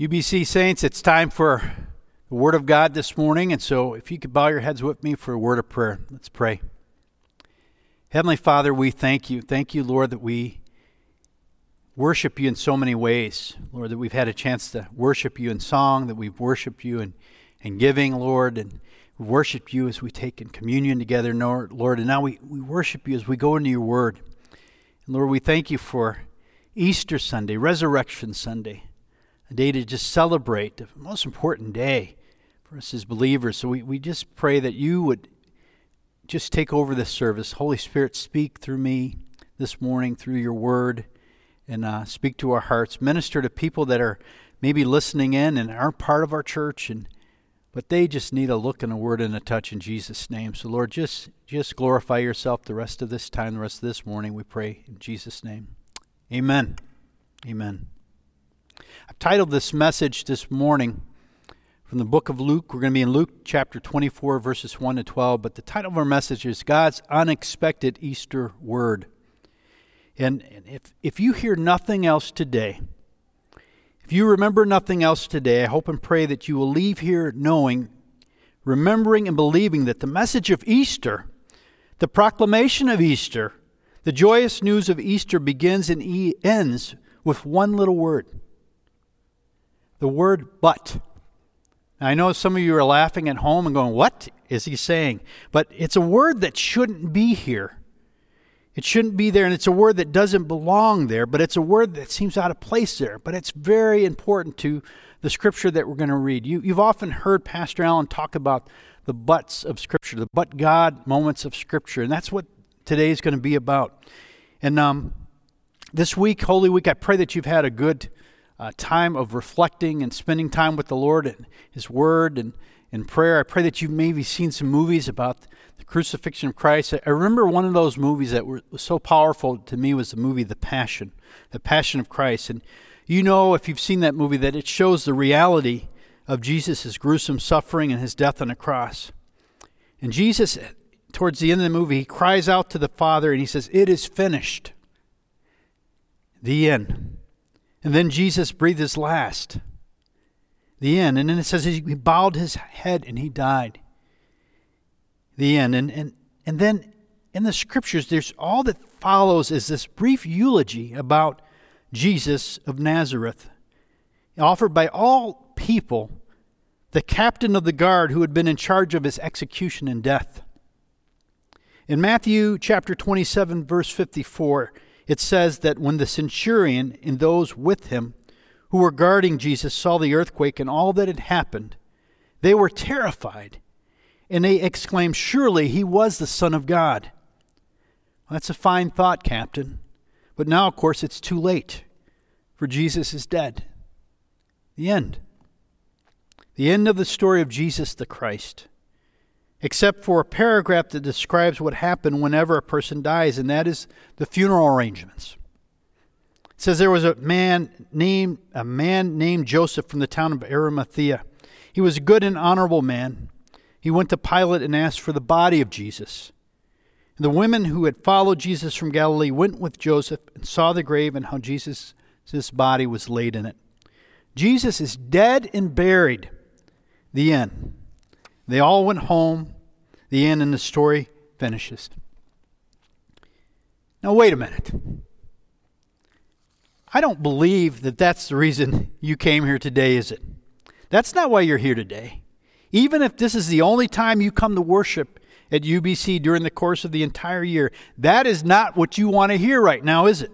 UBC Saints, it's time for the Word of God this morning. And so, if you could bow your heads with me for a word of prayer, let's pray. Heavenly Father, we thank you. Thank you, Lord, that we worship you in so many ways. Lord, that we've had a chance to worship you in song, that we've worshiped you in, in giving, Lord, and we worship you as we take in communion together, Lord. And now we, we worship you as we go into your word. And Lord, we thank you for Easter Sunday, Resurrection Sunday, a day to just celebrate, the most important day for us as believers. So we, we just pray that you would just take over this service. Holy Spirit, speak through me this morning, through your word, and uh, speak to our hearts. Minister to people that are maybe listening in and aren't part of our church and but they just need a look and a word and a touch in Jesus' name. So Lord, just just glorify yourself the rest of this time, the rest of this morning, we pray in Jesus' name. Amen. Amen. I've titled this message this morning from the book of Luke. We're going to be in Luke chapter 24, verses 1 to 12. But the title of our message is God's Unexpected Easter Word. And if, if you hear nothing else today, if you remember nothing else today, I hope and pray that you will leave here knowing, remembering, and believing that the message of Easter, the proclamation of Easter, the joyous news of Easter begins and ends with one little word the word but. I know some of you are laughing at home and going, What is he saying? But it's a word that shouldn't be here. It shouldn't be there, and it's a word that doesn't belong there, but it's a word that seems out of place there. But it's very important to the scripture that we're going to read. You, you've often heard Pastor Allen talk about the buts of Scripture, the but God moments of Scripture, and that's what today is going to be about. And um, this week, Holy Week, I pray that you've had a good uh, time of reflecting and spending time with the Lord and His Word and in prayer. I pray that you've maybe seen some movies about the crucifixion of Christ. I remember one of those movies that were, was so powerful to me was the movie The Passion, The Passion of Christ. And you know, if you've seen that movie, that it shows the reality of Jesus' gruesome suffering and his death on the cross. And Jesus, towards the end of the movie, he cries out to the Father and he says, It is finished. The end. And then Jesus breathed his last. The end. And then it says he bowed his head and he died. The end. And, and, and then in the scriptures, there's all that follows is this brief eulogy about Jesus of Nazareth, offered by all people, the captain of the guard who had been in charge of his execution and death. In Matthew chapter 27, verse 54, it says that when the centurion and those with him who were guarding Jesus saw the earthquake and all that had happened, they were terrified and they exclaimed, Surely he was the Son of God. Well, that's a fine thought, Captain. But now, of course, it's too late, for Jesus is dead. The end. The end of the story of Jesus the Christ except for a paragraph that describes what happened whenever a person dies, and that is the funeral arrangements. It says there was a man named a man named Joseph from the town of Arimathea. He was a good and honorable man. He went to Pilate and asked for the body of Jesus. The women who had followed Jesus from Galilee went with Joseph and saw the grave and how Jesus' body was laid in it. Jesus is dead and buried. The end. They all went home. The end and the story finishes. Now, wait a minute. I don't believe that that's the reason you came here today, is it? That's not why you're here today. Even if this is the only time you come to worship at UBC during the course of the entire year, that is not what you want to hear right now, is it?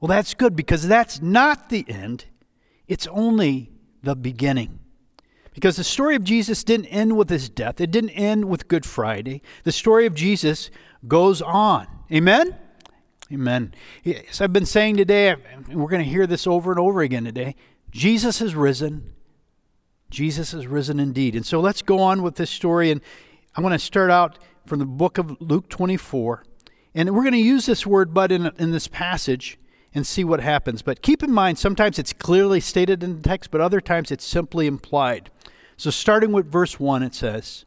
Well, that's good because that's not the end, it's only the beginning. Because the story of Jesus didn't end with his death, it didn't end with Good Friday. The story of Jesus goes on. Amen? Amen. As I've been saying today, and we're going to hear this over and over again today. Jesus has risen. Jesus has risen indeed. And so let's go on with this story. And I want to start out from the book of Luke 24. And we're going to use this word but in, in this passage and see what happens. But keep in mind, sometimes it's clearly stated in the text, but other times it's simply implied. So, starting with verse 1, it says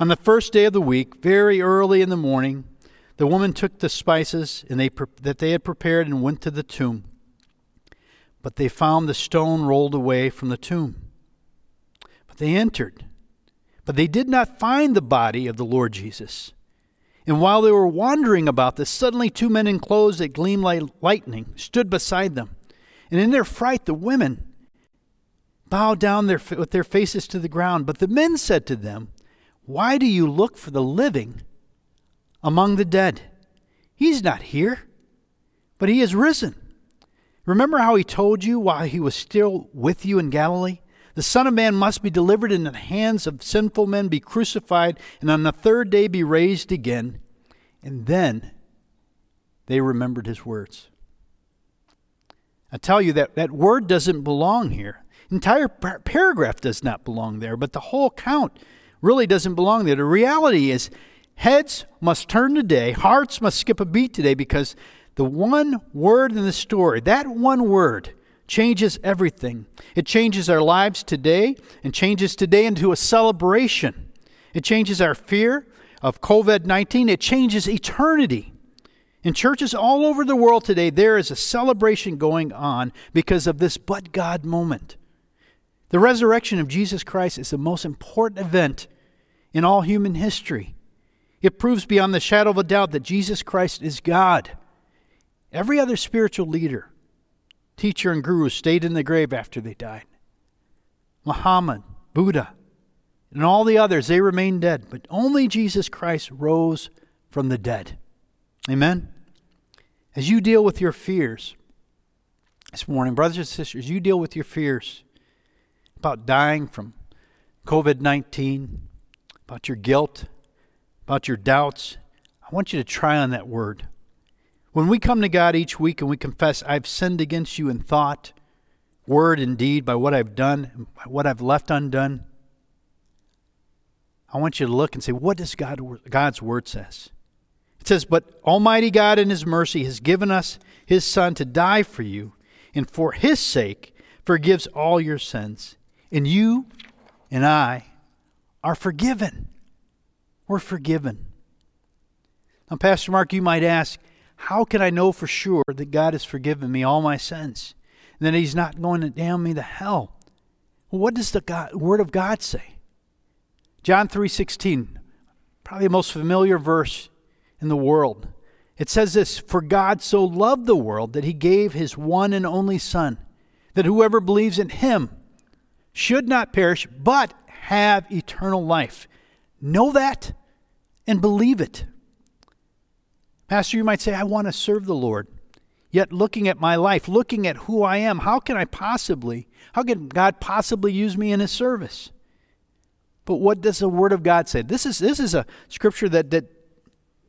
On the first day of the week, very early in the morning, the woman took the spices and they, that they had prepared and went to the tomb. but they found the stone rolled away from the tomb. But they entered, but they did not find the body of the Lord Jesus. And while they were wandering about this, suddenly two men in clothes that gleamed like lightning stood beside them. And in their fright, the women bowed down their, with their faces to the ground. But the men said to them, Why do you look for the living among the dead? He's not here, but he has risen. Remember how he told you while he was still with you in Galilee? The Son of Man must be delivered in the hands of sinful men, be crucified, and on the third day be raised again. And then they remembered his words. I tell you that that word doesn't belong here. Entire par- paragraph does not belong there, but the whole count really doesn't belong there. The reality is heads must turn today, hearts must skip a beat today because the one word in the story, that one word, changes everything. It changes our lives today and changes today into a celebration. It changes our fear of COVID 19, it changes eternity. In churches all over the world today, there is a celebration going on because of this but God moment. The resurrection of Jesus Christ is the most important event in all human history. It proves beyond the shadow of a doubt that Jesus Christ is God. Every other spiritual leader, teacher, and guru stayed in the grave after they died. Muhammad, Buddha, and all the others, they remained dead, but only Jesus Christ rose from the dead. Amen? As you deal with your fears this morning, brothers and sisters, you deal with your fears about dying from COVID 19, about your guilt, about your doubts. I want you to try on that word. When we come to God each week and we confess, I've sinned against you in thought, word, and deed, by what I've done, by what I've left undone, I want you to look and say, what does God, God's word says? It says, But Almighty God in His mercy has given us His Son to die for you, and for His sake forgives all your sins. And you and I are forgiven. We're forgiven. Now, Pastor Mark, you might ask, how can I know for sure that God has forgiven me all my sins and that He's not going to damn me to hell? What does the God, Word of God say? John 3:16, probably the most familiar verse in the world. It says this, "For God so loved the world that he gave his one and only son, that whoever believes in him should not perish but have eternal life." Know that and believe it. Pastor, you might say, I want to serve the Lord. Yet looking at my life, looking at who I am, how can I possibly, how can God possibly use me in his service? But what does the Word of God say? This is, this is a scripture that, that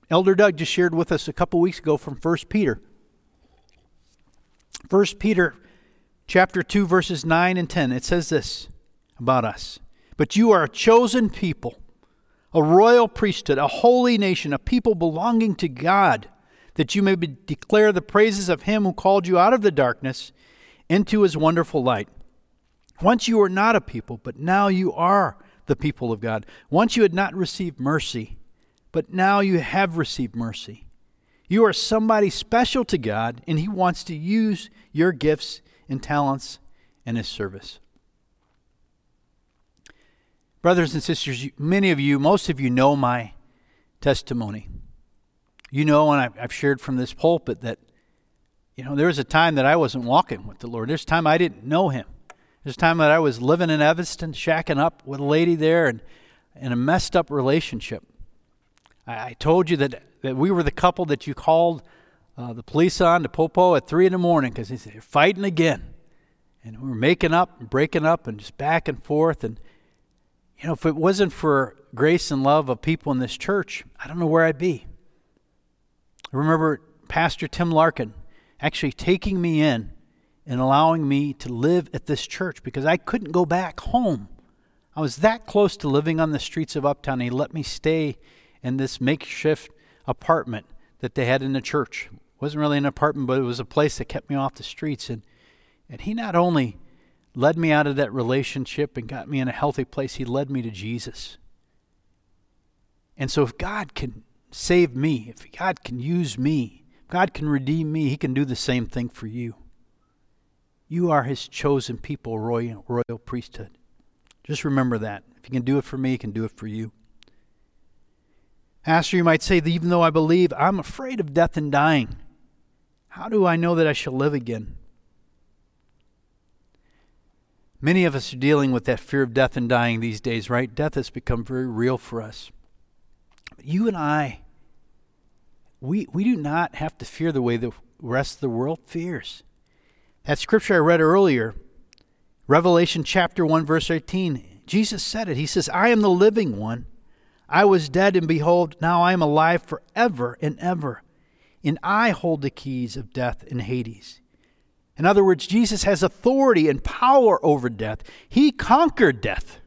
Elder Doug just shared with us a couple weeks ago from 1 Peter. 1 Peter chapter 2, verses 9 and 10. It says this about us. But you are a chosen people a royal priesthood, a holy nation, a people belonging to God, that you may declare the praises of him who called you out of the darkness into his wonderful light. Once you were not a people, but now you are the people of God. Once you had not received mercy, but now you have received mercy. You are somebody special to God, and he wants to use your gifts and talents in his service. Brothers and sisters, many of you, most of you know my testimony. You know, and I've shared from this pulpit that, you know, there was a time that I wasn't walking with the Lord. There's a time I didn't know Him. There's a time that I was living in Evanston, shacking up with a lady there and in a messed up relationship. I, I told you that, that we were the couple that you called uh, the police on to Popo at 3 in the morning because they're fighting again. And we were making up and breaking up and just back and forth. And you know, if it wasn't for grace and love of people in this church, I don't know where I'd be. I remember Pastor Tim Larkin actually taking me in and allowing me to live at this church because I couldn't go back home. I was that close to living on the streets of Uptown. He let me stay in this makeshift apartment that they had in the church. Wasn't really an apartment, but it was a place that kept me off the streets. And, and he not only led me out of that relationship and got me in a healthy place. He led me to Jesus. And so, if God can save me, if God can use me, if God can redeem me, He can do the same thing for you. You are his chosen people, royal, royal priesthood. Just remember that. If you can do it for me, he can do it for you. Pastor, you might say, even though I believe, I'm afraid of death and dying. How do I know that I shall live again? Many of us are dealing with that fear of death and dying these days, right? Death has become very real for us. You and I, we, we do not have to fear the way the rest of the world fears. That scripture I read earlier, Revelation chapter 1, verse 18, Jesus said it. He says, I am the living one. I was dead, and behold, now I am alive forever and ever. And I hold the keys of death and Hades. In other words, Jesus has authority and power over death. He conquered death.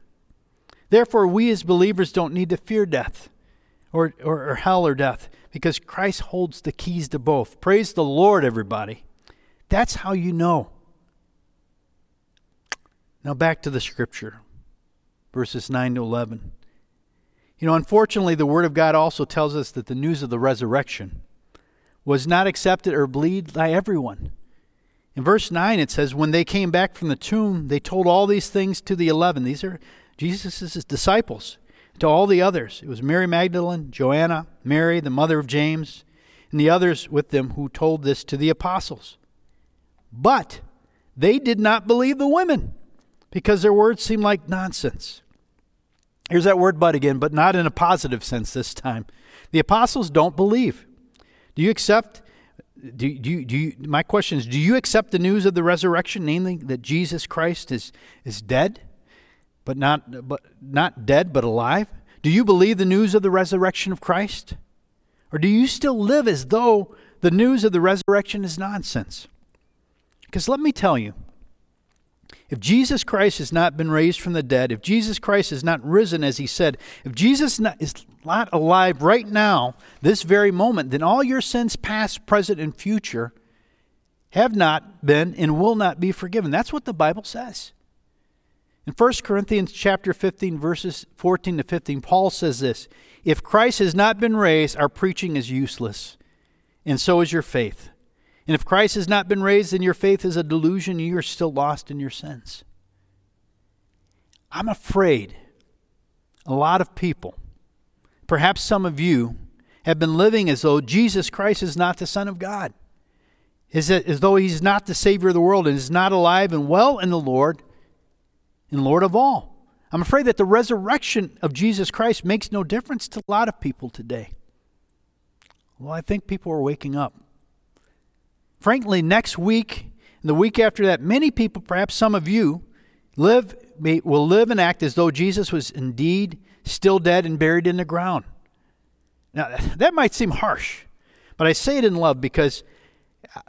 Therefore, we as believers don't need to fear death or, or, or, hell or death because Christ holds the keys to both. Praise the Lord, everybody. That's how you know. Now, back to the scripture, verses 9 to 11. You know, unfortunately, the Word of God also tells us that the news of the resurrection was not accepted or believed by everyone. In verse 9, it says, When they came back from the tomb, they told all these things to the eleven. These are Jesus' disciples, to all the others. It was Mary Magdalene, Joanna, Mary, the mother of James, and the others with them who told this to the apostles. But they did not believe the women because their words seemed like nonsense. Here's that word but again, but not in a positive sense this time. The apostles don't believe. Do you accept? Do, do, do you, my question is do you accept the news of the resurrection, namely that Jesus Christ is, is dead, but not, but not dead, but alive? Do you believe the news of the resurrection of Christ? Or do you still live as though the news of the resurrection is nonsense? Because let me tell you, if Jesus Christ has not been raised from the dead, if Jesus Christ has not risen as he said, if Jesus is not alive right now, this very moment, then all your sins, past, present, and future, have not been and will not be forgiven. That's what the Bible says. In 1 Corinthians chapter 15 verses 14 to 15 Paul says this, if Christ has not been raised our preaching is useless and so is your faith. And if Christ has not been raised, then your faith is a delusion. You are still lost in your sins. I'm afraid a lot of people, perhaps some of you, have been living as though Jesus Christ is not the Son of God, as, as though he's not the Savior of the world and is not alive and well in the Lord and Lord of all. I'm afraid that the resurrection of Jesus Christ makes no difference to a lot of people today. Well, I think people are waking up. Frankly, next week and the week after that, many people, perhaps some of you, live will live and act as though Jesus was indeed still dead and buried in the ground. Now, that might seem harsh, but I say it in love because uh,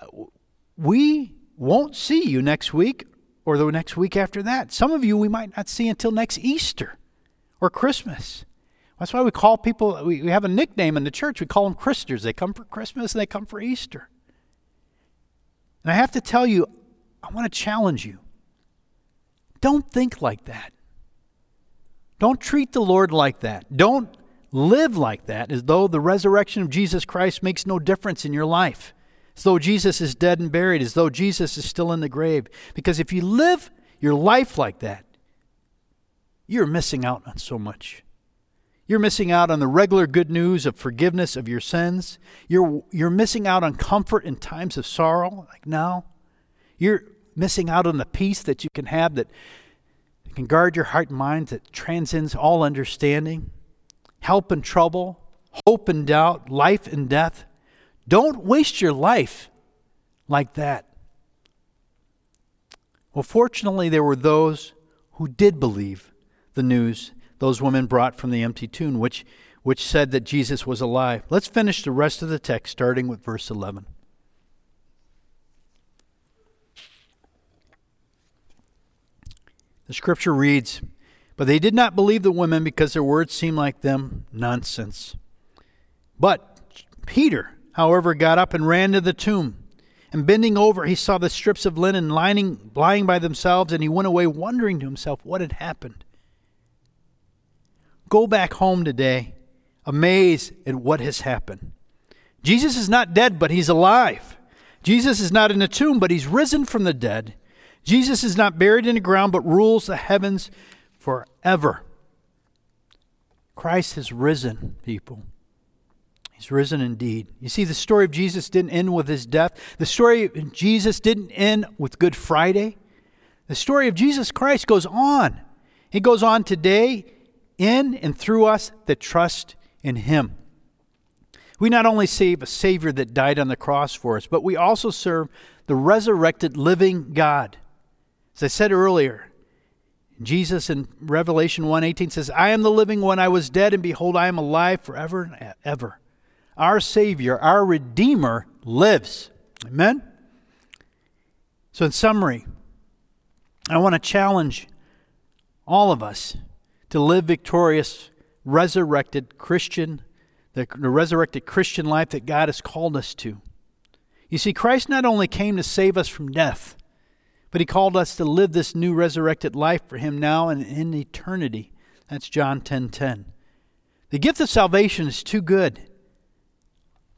we won't see you next week or the next week after that. Some of you we might not see until next Easter or Christmas. That's why we call people, we, have a nickname in the church. We call them Christers. They come for Christmas and they come for Easter. And I have to tell you, I want to challenge you. Don't think like that. Don't treat the Lord like that. Don't live like that as though the resurrection of Jesus Christ makes no difference in your life, as though Jesus is dead and buried, as though Jesus is still in the grave. Because if you live your life like that, you're missing out on so much. You're missing out on the regular good news of forgiveness of your sins. You're, you're missing out on comfort in times of sorrow, like now. You're missing out on the peace that you can have that can guard your heart and mind, that transcends all understanding. Help in trouble, hope and doubt, life and death. Don't waste your life like that. Well, fortunately, there were those who did believe the news those women brought from the empty tomb, which, which said that Jesus was alive. Let's finish the rest of the text, starting with verse 11. The scripture reads, But they did not believe the women because their words seemed like them nonsense. But Peter, however, got up and ran to the tomb. And bending over, he saw the strips of linen lying, lying by themselves, and he went away wondering to himself what had happened. Go back home today, amazed at what has happened. Jesus is not dead, but he's alive. Jesus is not in a tomb, but he's risen from the dead. Jesus is not buried in the ground, but rules the heavens forever. Christ has risen, people. He's risen indeed. You see, the story of Jesus didn't end with his death. The story of Jesus didn't end with Good Friday. The story of Jesus Christ goes on. It goes on today in and through us that trust in him. We not only save a Savior that died on the cross for us, but we also serve the resurrected living God. As I said earlier, Jesus in Revelation 1:18 says, "I am the living one. I was dead, and behold, I am alive forever and ever." Our Savior, our Redeemer, lives. Amen? So, in summary, I want to challenge all of us to live victorious, resurrected Christian the, the resurrected Christian life that God has called us to. You see, Christ not only came to save us from death, but he called us to live this new resurrected life for him now and in eternity. That's John 10:10. 10, 10. The gift of salvation is too good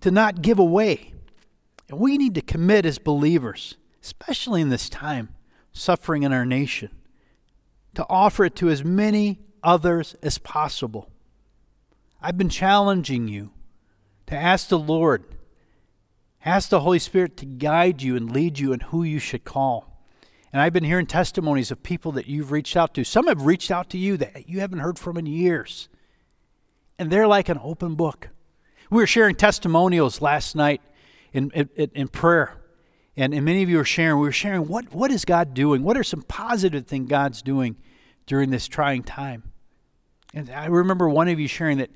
to not give away. And we need to commit as believers, especially in this time suffering in our nation, to offer it to as many others as possible. I've been challenging you to ask the Lord, ask the Holy Spirit to guide you and lead you in who you should call. And I've been hearing testimonies of people that you've reached out to. Some have reached out to you that you haven't heard from in years. And they're like an open book. We were sharing testimonials last night in, in, in prayer. And, and many of you are sharing, we were sharing what, what is God doing? What are some positive things God's doing during this trying time? And I remember one of you sharing that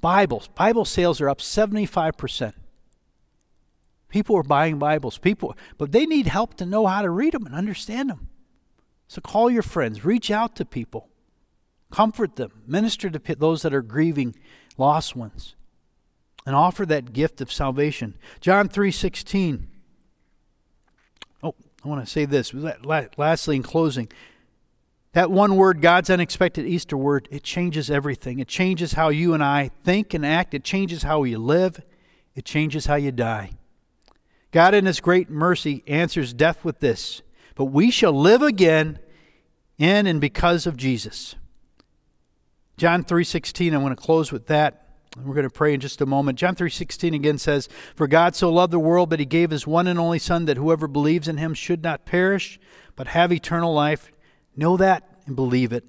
Bibles. Bible sales are up 75%. People are buying Bibles. People, but they need help to know how to read them and understand them. So call your friends, reach out to people, comfort them, minister to those that are grieving lost ones, and offer that gift of salvation. John 3:16. Oh, I want to say this. Lastly, in closing, that one word, God's unexpected Easter word, it changes everything. It changes how you and I think and act. It changes how you live. It changes how you die. God, in His great mercy, answers death with this But we shall live again in and because of Jesus. John 3:16 I want to close with that. We're going to pray in just a moment. John 3:16 again says, "For God so loved the world that he gave his one and only son that whoever believes in him should not perish but have eternal life." Know that and believe it.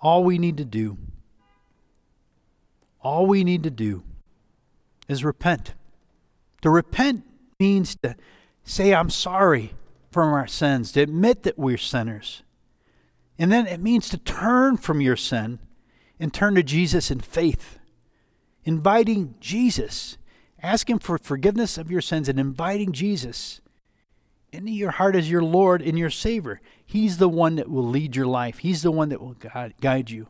All we need to do, all we need to do is repent. To repent means to say, I'm sorry from our sins, to admit that we're sinners. And then it means to turn from your sin and turn to Jesus in faith, inviting Jesus. Ask Him for forgiveness of your sins and inviting Jesus into your heart as your Lord and your Savior. He's the one that will lead your life, He's the one that will guide you.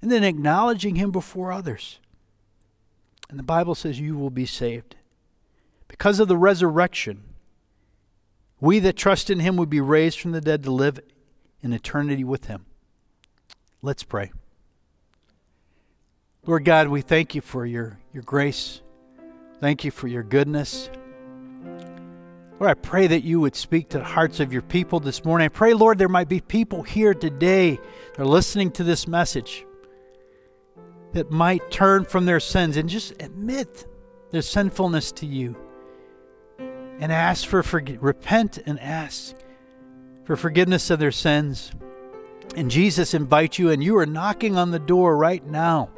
And then acknowledging Him before others. And the Bible says you will be saved. Because of the resurrection, we that trust in Him will be raised from the dead to live in eternity with Him. Let's pray. Lord God, we thank you for your, your grace. Thank you for your goodness. Lord, I pray that you would speak to the hearts of your people this morning. I pray, Lord, there might be people here today that are listening to this message that might turn from their sins and just admit their sinfulness to you and ask for repent and ask for forgiveness of their sins. And Jesus invites you, and you are knocking on the door right now.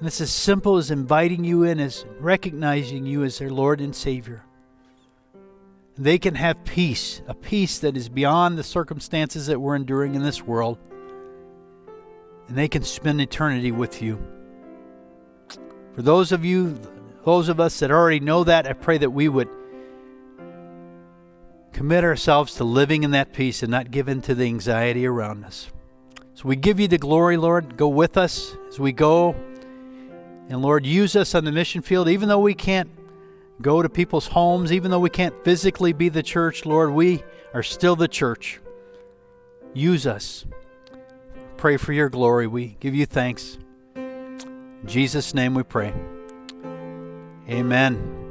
And it's as simple as inviting you in, as recognizing you as their Lord and Savior they can have peace, a peace that is beyond the circumstances that we're enduring in this world. And they can spend eternity with you. For those of you, those of us that already know that, I pray that we would commit ourselves to living in that peace and not give in to the anxiety around us. So we give you the glory, Lord. Go with us as we go. And Lord, use us on the mission field, even though we can't go to people's homes, even though we can't physically be the church, Lord, we are still the church. Use us. Pray for your glory. We give you thanks. In Jesus' name we pray. Amen.